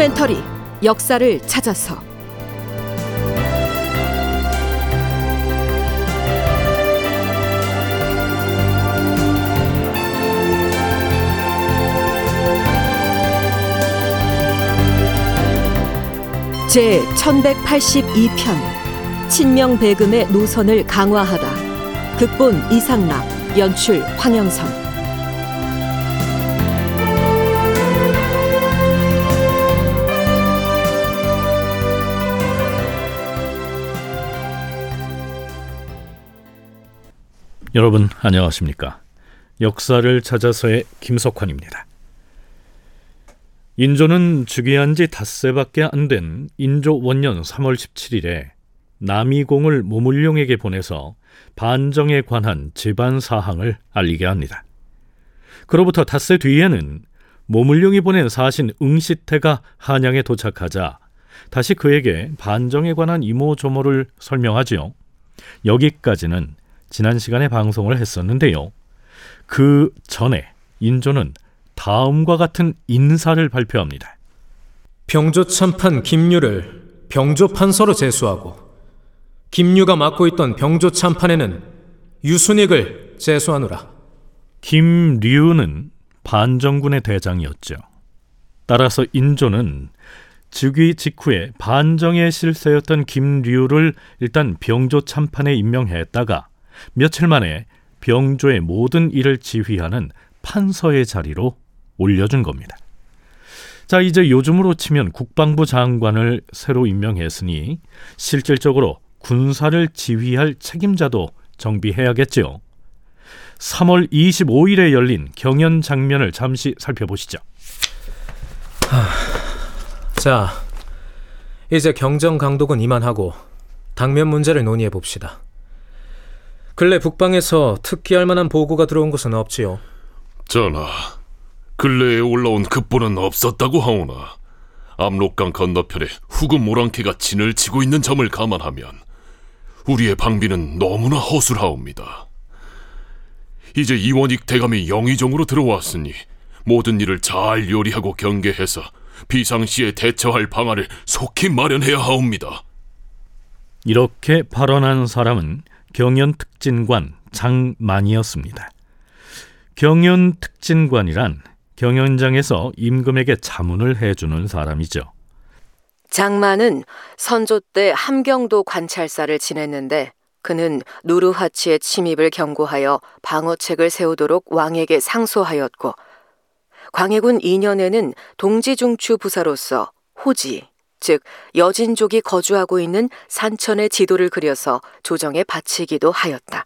다큐멘터리 역사를 찾아서. 제 1182편 친명배금의 노선을 강화하다. 극본 이상락 연출 황영선 여러분 안녕하십니까? 역사를 찾아서의 김석환입니다. 인조는 즉위한 지 닷새밖에 안 된 인조 원년 3월 17일에 남이공을 모물룡에게 보내서 반정에 관한 집안 사항을 알리게 합니다. 그로부터 닷새 뒤에는 모물룡이 보낸 사신 응시태가 한양에 도착하자 다시 그에게 반정에 관한 이모조모를 설명하지요. 여기까지는 지난 시간에 방송을 했었는데요. 그 전에 인조는 다음과 같은 인사를 발표합니다. 병조 참판 김유를 병조 판서로 제수하고 김유가 맡고 있던 병조 참판에는 유순익을 제수하노라. 김류는 반정군의 대장이었죠. 따라서 인조는 즉위 직후에 반정의 실세였던 김류를 일단 병조 참판에 임명했다가 며칠 만에 병조의 모든 일을 지휘하는 판서의 자리로 올려준 겁니다. 자, 이제 요즘으로 치면 국방부 장관을 새로 임명했으니 실질적으로 군사를 지휘할 책임자도 정비해야겠죠. 3월 25일에 열린 경연 장면을 잠시 살펴보시죠. 하, 자, 이제 경정 강독은 이만하고 당면 문제를 논의해 봅시다. 근래 북방에서 특기할 만한 보고가 들어온 것은 없지요. 전하, 근래에 올라온 급보는 없었다고 하오나 압록강 건너편에 후금 오랑캐가 진을 치고 있는 점을 감안하면 우리의 방비는 너무나 허술하옵니다. 이제 이원익 대감이 영의정으로 들어왔으니 모든 일을 잘 요리하고 경계해서 비상시에 대처할 방안을 속히 마련해야 하옵니다. 이렇게 발언한 사람은 경연 특진관 장만이었습니다. 경연 특진관이란 경연장에서 임금에게 자문을 해주는 사람이죠. 장만은 선조 때 함경도 관찰사를 지냈는데 그는 누르하치의 침입을 경고하여 방어책을 세우도록 왕에게 상소하였고 광해군 2년에는 동지중추 부사로서 호지, 즉 여진족이 거주하고 있는 산천의 지도를 그려서 조정에 바치기도 하였다.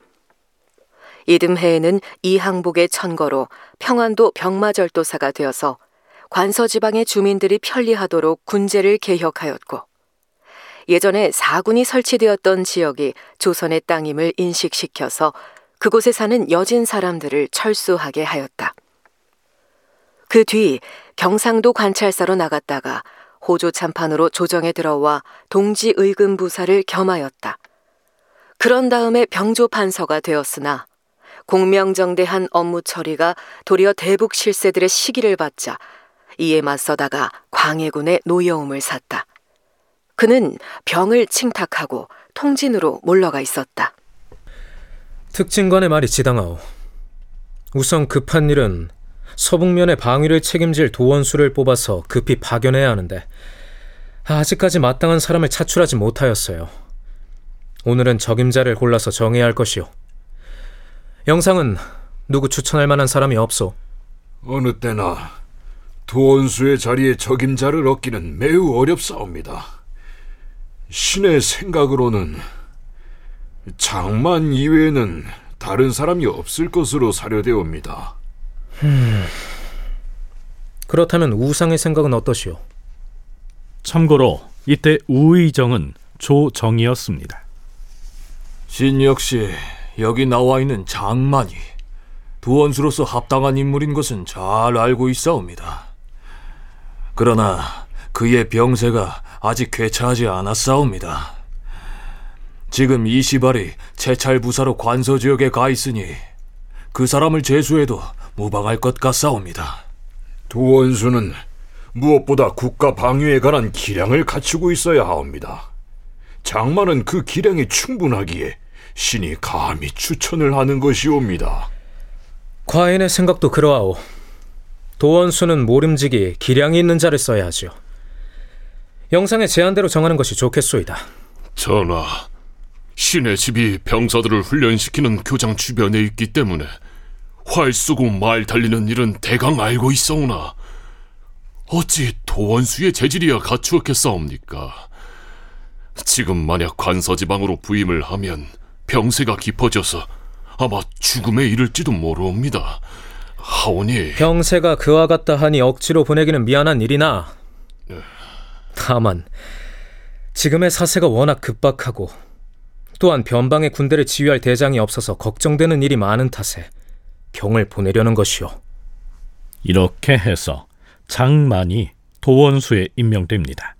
이듬해에는 이항복의 천거로 평안도 병마절도사가 되어서 관서 지방의 주민들이 편리하도록 군제를 개혁하였고 예전에 사군이 설치되었던 지역이 조선의 땅임을 인식시켜서 그곳에 사는 여진 사람들을 철수하게 하였다. 그 뒤 경상도 관찰사로 나갔다가 호조 참판으로 조정에 들어와 동지 의금 부사를 겸하였다. 그런 다음에 병조 판서가 되었으나 공명정대한 업무 처리가 도리어 대북 실세들의 시기를 받자 이에 맞서다가 광해군의 노여움을 샀다. 그는 병을 칭탁하고 통진으로 몰러가 있었다. 특진관의 말이 지당하오. 우선 급한 일은 서북면의 방위를 책임질 도원수를 뽑아서 급히 파견해야 하는데 아직까지 마땅한 사람을 차출하지 못하였어요. 오늘은 적임자를 골라서 정해야 할 것이오. 영상은 누구 추천할 만한 사람이 없소. 어느 때나 도원수의 자리에 적임자를 얻기는 매우 어렵사옵니다. 신의 생각으로는 장만 이외에는 다른 사람이 없을 것으로 사료되옵니다. 음, 그렇다면 우상의 생각은 어떠시오? 참고로 이때 우의정은 조정이었습니다. 신 역시 여기 나와 있는 장만이 두원수로서 합당한 인물인 것은 잘 알고 있사옵니다. 그러나 그의 병세가 아직 괴차하지 않았사옵니다. 지금 이시발이 채찰 부사로 관서 지역에 가 있으니 그 사람을 제수해도 무방할 것 같사옵니다. 두원수는 무엇보다 국가 방위에 관한 기량을 갖추고 있어야 하옵니다. 장마는 그 기량이 충분하기에 신이 감히 추천을 하는 것이옵니다. 과인의 생각도 그러하오. 도원수는 모름지기 기량이 있는 자를 써야 하지요. 영상의 제안대로 정하는 것이 좋겠소이다. 전하, 신의 집이 병사들을 훈련시키는 교장 주변에 있기 때문에 활 쏘고 말 달리는 일은 대강 알고 있어오나 어찌 도원수의 재질이야 갖추었겠사옵니까? 지금 만약 관서지방으로 부임을 하면 병세가 깊어져서 아마 죽음에 이를지도 모르옵니다. 하오니 병세가 그와 같다 하니 억지로 보내기는 미안한 일이나 다만 지금의 사세가 워낙 급박하고 또한 변방의 군대를 지휘할 대장이 없어서 걱정되는 일이 많은 탓에 경을 보내려는 것이오. 이렇게 해서 장만이 도원수에 임명됩니다.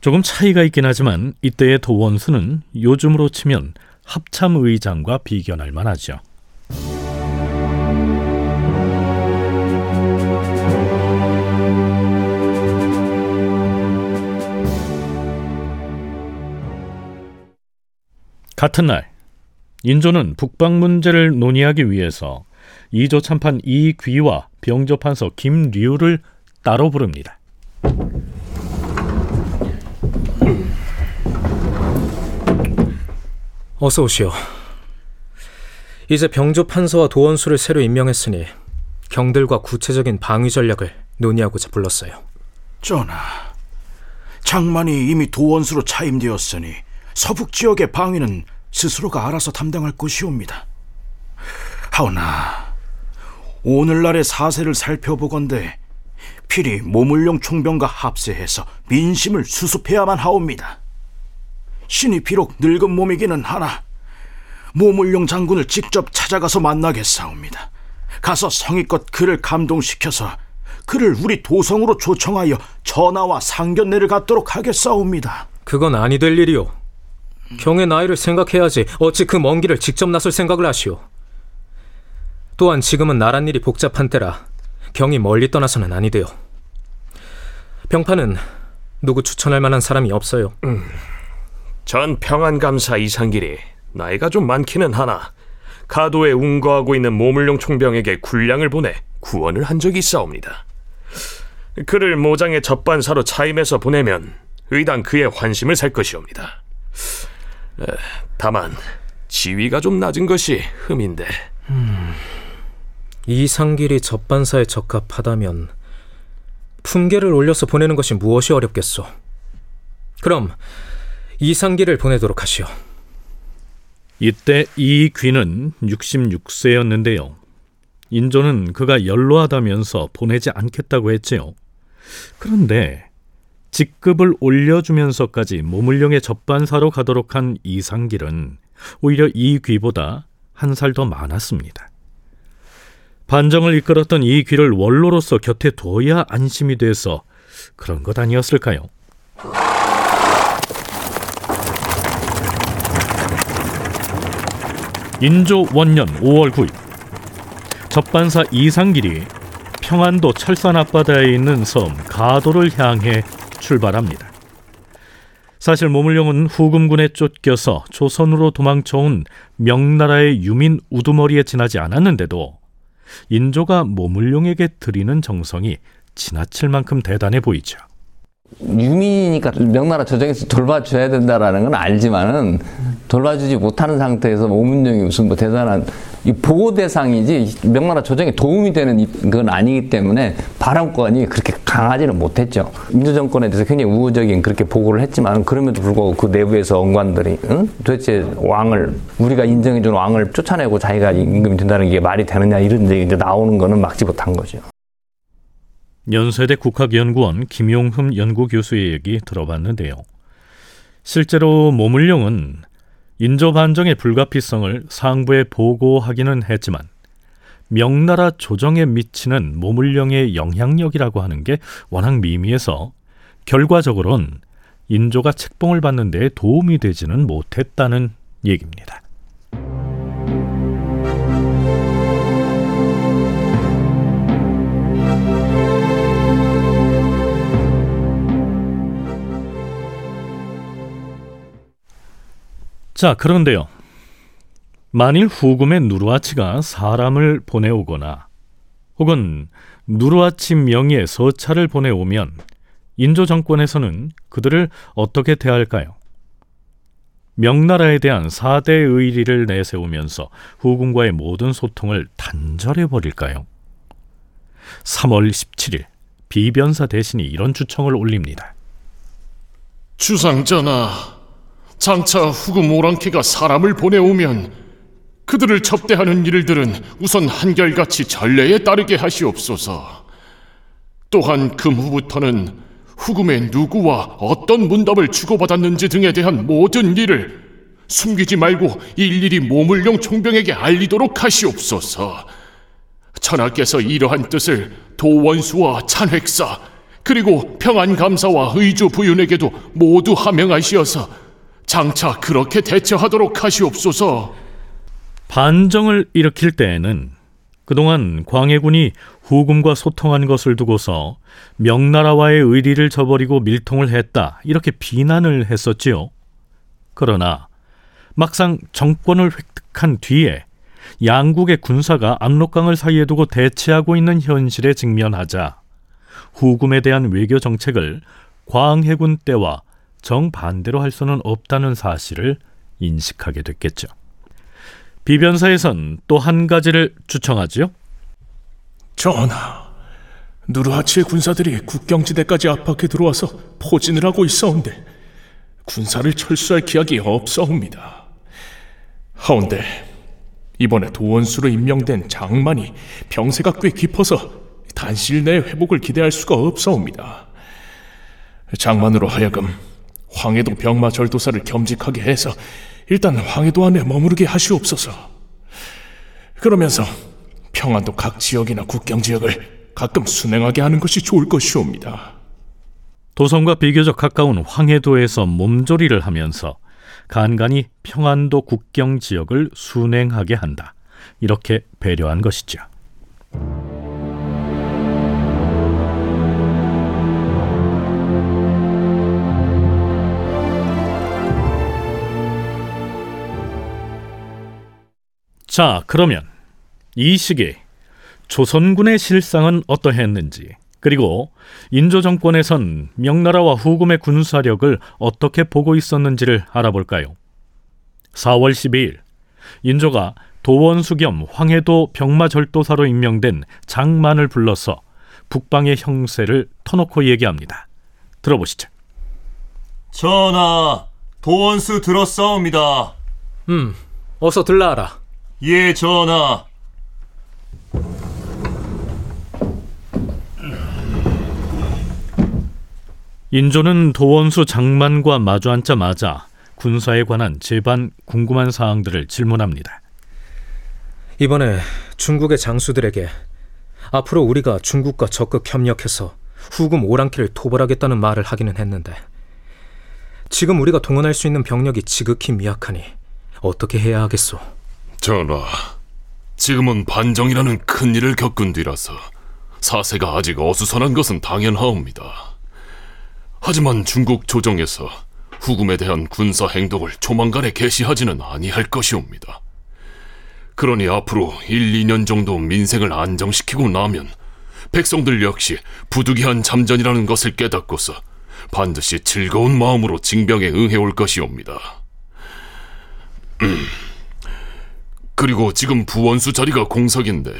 조금 차이가 있긴 하지만 이때의 도원수는 요즘으로 치면 합참의장과 비견할 만하죠. 같은 날 인조는 북방 문제를 논의하기 위해서 이조 참판 이귀와 병조판서 김류를 따로 부릅니다. 어서 오시오. 이제 병조 판서와 도원수를 새로 임명했으니 경들과 구체적인 방위 전략을 논의하고자 불렀어요. 전하, 장만이 이미 도원수로 차임되었으니 서북 지역의 방위는 스스로가 알아서 담당할 것이옵니다. 하오나 오늘날의 사세를 살펴보건대 필히 모물룡 총병과 합세해서 민심을 수습해야만 하옵니다. 신이 비록 늙은 몸이기는 하나 모물룡 장군을 직접 찾아가서 만나겠사옵니다. 가서 성의껏 그를 감동시켜서 그를 우리 도성으로 초청하여 전하와 상견례를 갖도록 하겠사옵니다. 그건 아니 될 일이오. 경의 나이를 생각해야지 어찌 그 먼 길을 직접 나설 생각을 하시오. 또한 지금은 나란 일이 복잡한 때라 경이 멀리 떠나서는 아니 돼요. 병파는 누구 추천할 만한 사람이 없어요. 전 평안감사 이상길이 나이가 좀 많기는 하나 가도에 운거하고 있는 모물룡 총병에게 군량을 보내 구원을 한 적이 있사옵니다. 그를 모장의 접반사로 차임해서 보내면 의당 그의 환심을 살 것이옵니다. 에, 다만 지위가 좀 낮은 것이 흠인데 이상길이 접반사에 적합하다면 품계를 올려서 보내는 것이 무엇이 어렵겠소. 그럼 이상길을 보내도록 하시오. 이때 이 귀는 66세였는데요. 인조는 그가 연로하다면서 보내지 않겠다고 했지요. 그런데 직급을 올려주면서까지 모물령의 접반사로 가도록 한 이상길은 오히려 이 귀보다 한 살 더 많았습니다. 반정을 이끌었던 이 귀를 원로로서 곁에 둬야 안심이 돼서 그런 것 아니었을까요? 인조 원년 5월 9일 접반사 이상길이 평안도 철산 앞바다에 있는 섬 가도를 향해 출발합니다. 사실 모물령은 후금군에 쫓겨서 조선으로 도망쳐온 명나라의 유민 우두머리에 지나지 않았는데도 인조가 모물룡에게 드리는 정성이 지나칠 만큼 대단해 보이죠. 유민이니까 명나라 조정에서 돌봐줘야 된다라는 건 알지만은 돌봐주지 못하는 상태에서 오문령이 무슨 뭐 대단한 이 보호 대상이지 명나라 조정에 도움이 되는 건 아니기 때문에 발언권이 그렇게 강하지는 못했죠. 민주 정권에 대해서 굉장히 우호적인 그렇게 보고를 했지만 그럼에도 불구하고 그 내부에서 언관들이 응? 도대체 왕을 우리가 인정해준 왕을 쫓아내고 자기가 임금이 된다는 게 말이 되느냐 이런 이제 나오는 거는 막지 못한 거죠. 연세대 국학연구원 김용흠 연구교수의 얘기 들어봤는데요. 실제로 모물룡은 인조 반정의 불가피성을 상부에 보고하기는 했지만 명나라 조정에 미치는 모물령의 영향력이라고 하는 게 워낙 미미해서 결과적으론 인조가 책봉을 받는 데 도움이 되지는 못했다는 얘기입니다. 자, 그런데요. 만일 후금의 누르하치가 사람을 보내오거나 혹은 누르하치 명의의 서찰을 보내오면 인조 정권에서는 그들을 어떻게 대할까요? 명나라에 대한 사대 의리를 내세우면서 후금과의 모든 소통을 단절해 버릴까요? 3월 17일 비변사 대신이 이런 주청을 올립니다. 주상전하, 장차 후금 오랑캐가 사람을 보내오면 그들을 접대하는 일들은 우선 한결같이 전례에 따르게 하시옵소서. 또한 금 후부터는 후금의 누구와 어떤 문답을 주고받았는지 등에 대한 모든 일을 숨기지 말고 일일이 모물룡 총병에게 알리도록 하시옵소서. 전하께서 이러한 뜻을 도원수와 찬획사 그리고 평안감사와 의주 부윤에게도 모두 하명하시어서 장차 그렇게 대처하도록 하시옵소서. 반정을 일으킬 때에는 그동안 광해군이 후금과 소통한 것을 두고서 명나라와의 의리를 저버리고 밀통을 했다 이렇게 비난을 했었지요. 그러나 막상 정권을 획득한 뒤에 양국의 군사가 압록강을 사이에 두고 대치하고 있는 현실에 직면하자 후금에 대한 외교 정책을 광해군 때와 정반대로 할 수는 없다는 사실을 인식하게 됐겠죠. 비변사에선 또 한 가지를 주청하지요. 전하, 누르하치의 군사들이 국경지대까지 압박해 들어와서 포진을 하고 있어온데 군사를 철수할 기약이 없사옵니다. 하운데 이번에 도원수로 임명된 장만이 병세가 꽤 깊어서 단실 내에 회복을 기대할 수가 없사옵니다. 장만으로 하여금 황해도 병마 절도사를 겸직하게 해서 일단 황해도 안에 머무르게 하시옵소서. 그러면서 평안도 각 지역이나 국경 지역을 가끔 순행하게 하는 것이 좋을 것이옵니다. 도성과 비교적 가까운 황해도에서 몸조리를 하면서 간간히 평안도 국경 지역을 순행하게 한다. 이렇게 배려한 것이죠. 자, 그러면 이 시기 조선군의 실상은 어떠했는지 그리고 인조 정권에선 명나라와 후금의 군사력을 어떻게 보고 있었는지를 알아볼까요? 4월 12일 인조가 도원수 겸 황해도 병마절도사로 임명된 장만을 불러서 북방의 형세를 터놓고 얘기합니다. 들어보시죠. 전하, 도원수 들었사옵니다. 음, 어서 들라하라. 예, 전하. 인조는 도원수 장만과 마주 앉자마자 군사에 관한 제반 궁금한 사항들을 질문합니다. 이번에 중국의 장수들에게 앞으로 우리가 중국과 적극 협력해서 후금 오랑캐를 토벌하겠다는 말을 하기는 했는데 지금 우리가 동원할 수 있는 병력이 지극히 미약하니 어떻게 해야 하겠소? 전하, 지금은 반정이라는 큰 일을 겪은 뒤라서 사세가 아직 어수선한 것은 당연하옵니다. 하지만 중국 조정에서 후금에 대한 군사 행동을 조만간에 개시하지는 아니할 것이옵니다. 그러니 앞으로 1, 2년 정도 민생을 안정시키고 나면 백성들 역시 부득이한 잠전이라는 것을 깨닫고서 반드시 즐거운 마음으로 징병에 응해올 것이옵니다. 음. 그리고 지금 부원수 자리가 공석인데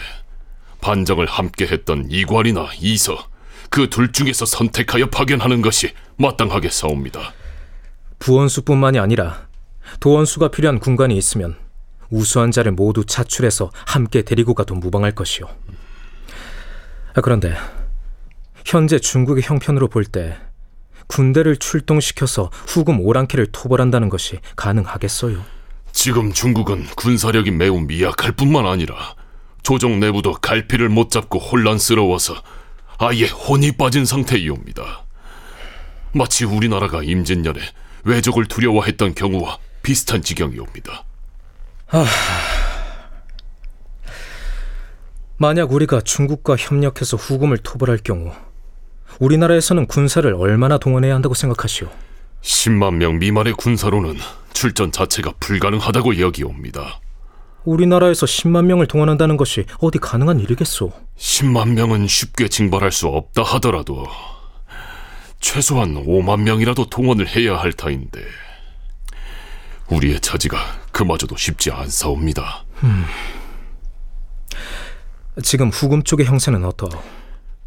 반정을 함께 했던 이괄이나 이서 그 둘 중에서 선택하여 파견하는 것이 마땅하겠사옵니다. 부원수뿐만이 아니라 도원수가 필요한 군관이 있으면 우수한 자를 모두 차출해서 함께 데리고 가도 무방할 것이오. 아, 그런데 현재 중국의 형편으로 볼 때 군대를 출동시켜서 후금 오랑캐를 토벌한다는 것이 가능하겠어요? 지금 중국은 군사력이 매우 미약할 뿐만 아니라 조정 내부도 갈피를 못 잡고 혼란스러워서 아예 혼이 빠진 상태이옵니다. 마치 우리나라가 임진년에 외적을 두려워했던 경우와 비슷한 지경이옵니다. 아... 만약 우리가 중국과 협력해서 후금을 토벌할 경우 우리나라에서는 군사를 얼마나 동원해야 한다고 생각하시오? 10만 명 미만의 군사로는 출전 자체가 불가능하다고 여기옵니다. 우리나라에서 10만 명을 동원한다는 것이 어디 가능한 일이겠소? 10만 명은 쉽게 징발할 수 없다 하더라도 최소한 5만 명이라도 동원을 해야 할 터인데 우리의 처지가 그마저도 쉽지 않사옵니다. 음. 지금 후금 쪽의 형세는 어떠하오?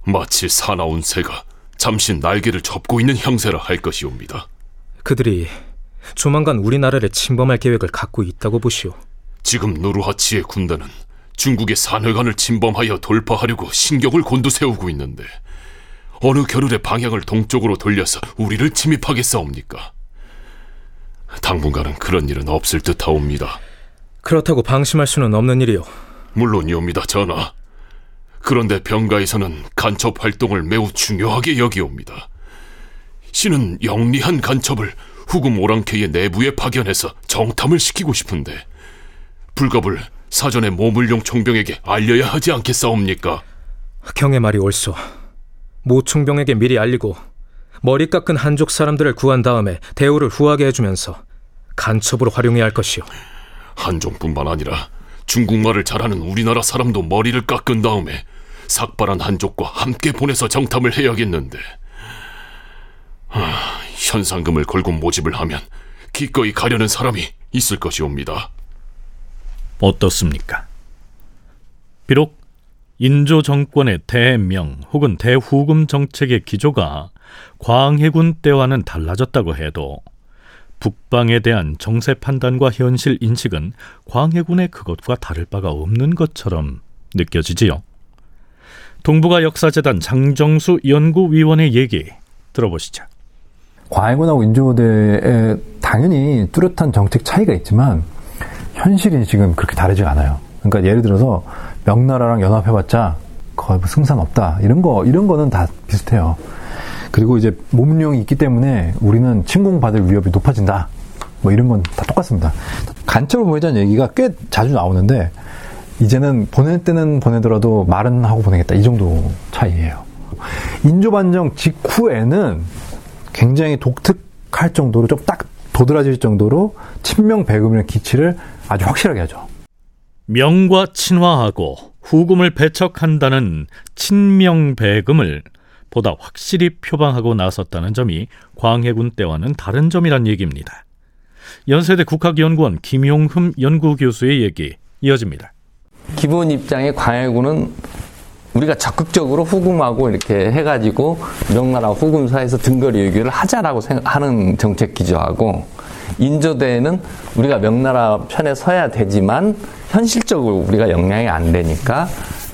마치 사나운 새가 잠시 날개를 접고 있는 형세라 할 것이옵니다. 그들이 조만간 우리나라를 침범할 계획을 갖고 있다고 보시오. 지금 누르하치의 군단은 중국의 산회관을 침범하여 돌파하려고 신경을 곤두세우고 있는데 어느 겨를의 방향을 동쪽으로 돌려서 우리를 침입하겠사옵니까? 당분간은 그런 일은 없을 듯하옵니다. 그렇다고 방심할 수는 없는 일이오. 물론이옵니다, 전하. 그런데 병가에서는 간첩 활동을 매우 중요하게 여기옵니다. 신은 영리한 간첩을 후금 오랑캐의 내부에 파견해서 정탐을 시키고 싶은데 불갑을 사전에 모물용 총병에게 알려야 하지 않겠사옵니까? 경의 말이 옳소. 모 총병에게 미리 알리고 머리 깎은 한족 사람들을 구한 다음에 대우를 후하게 해주면서 간첩으로 활용해야 할 것이오. 한족뿐만 아니라 중국말을 잘하는 우리나라 사람도 머리를 깎은 다음에 삭발한 한족과 함께 보내서 정탐을 해야겠는데 하, 현상금을 걸고 모집을 하면 기꺼이 가려는 사람이 있을 것이옵니다. 어떻습니까? 비록 인조 정권의 대명 혹은 대후금 정책의 기조가 광해군 때와는 달라졌다고 해도 북방에 대한 정세 판단과 현실 인식은 광해군의 그것과 다를 바가 없는 것처럼 느껴지지요. 동북아 역사재단 장정수 연구위원의 얘기 들어보시죠. 광해군하고 인조대에 당연히 뚜렷한 정책 차이가 있지만 현실이 지금 그렇게 다르지가 않아요. 그러니까 예를 들어서 명나라랑 연합해봤자 거의 뭐 승산 없다 이런 거 이런 거는 다 비슷해요. 그리고 이제 몸용이 있기 때문에 우리는 침공받을 위협이 높아진다. 뭐 이런 건 다 똑같습니다. 간첩을 보내자는 얘기가 꽤 자주 나오는데 이제는 보낼 때는 보내더라도 말은 하고 보내겠다 이 정도 차이예요. 인조반정 직후에는 굉장히 독특할 정도로 좀 딱 도드라질 정도로 친명 배금이라는 기치를 아주 확실하게 하죠. 명과 친화하고 후금을 배척한다는 친명 배금을 보다 확실히 표방하고 나섰다는 점이 광해군 때와는 다른 점이란 얘기입니다. 연세대 국학연구원 김용흠 연구교수의 얘기 이어집니다. 기본 입장에 광해군은 우리가 적극적으로 후금하고 이렇게 해가지고 명나라 후금 사이에서 등거리 외교를 하자라고 생각하는 정책 기조하고 인조대에는 우리가 명나라 편에 서야 되지만 현실적으로 우리가 영향이 안 되니까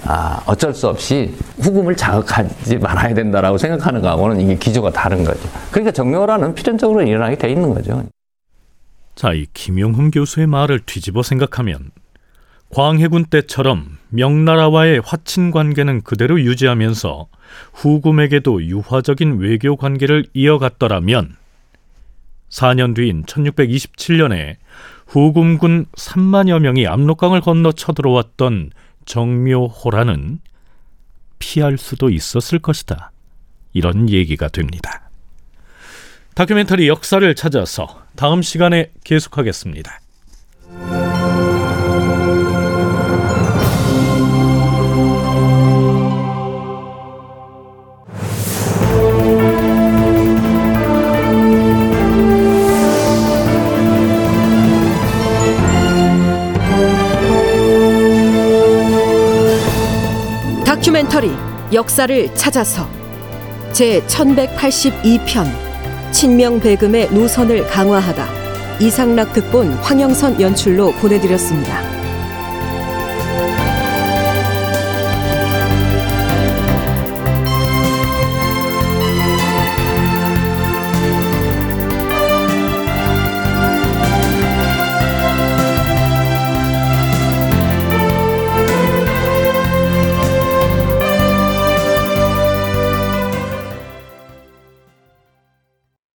아, 어쩔 수 없이 후금을 자극하지 말아야 된다라고 생각하는 거하고는 이게 기조가 다른 거죠. 그러니까 정묘라는 필연적으로 일어나게 돼 있는 거죠. 자, 이 김용흠 교수의 말을 뒤집어 생각하면 광해군 때처럼 명나라와의 화친 관계는 그대로 유지하면서 후금에게도 유화적인 외교 관계를 이어갔더라면 4년 뒤인 1627년에 후금군 3만여 명이 압록강을 건너 쳐들어왔던 정묘호라는 피할 수도 있었을 것이다. 이런 얘기가 됩니다. 다큐멘터리 역사를 찾아서 다음 시간에 계속하겠습니다. 다큐멘터리 역사를 찾아서 제 1182편 친명배금의 노선을 강화하다 이상락 극본 황영선 연출로 보내드렸습니다.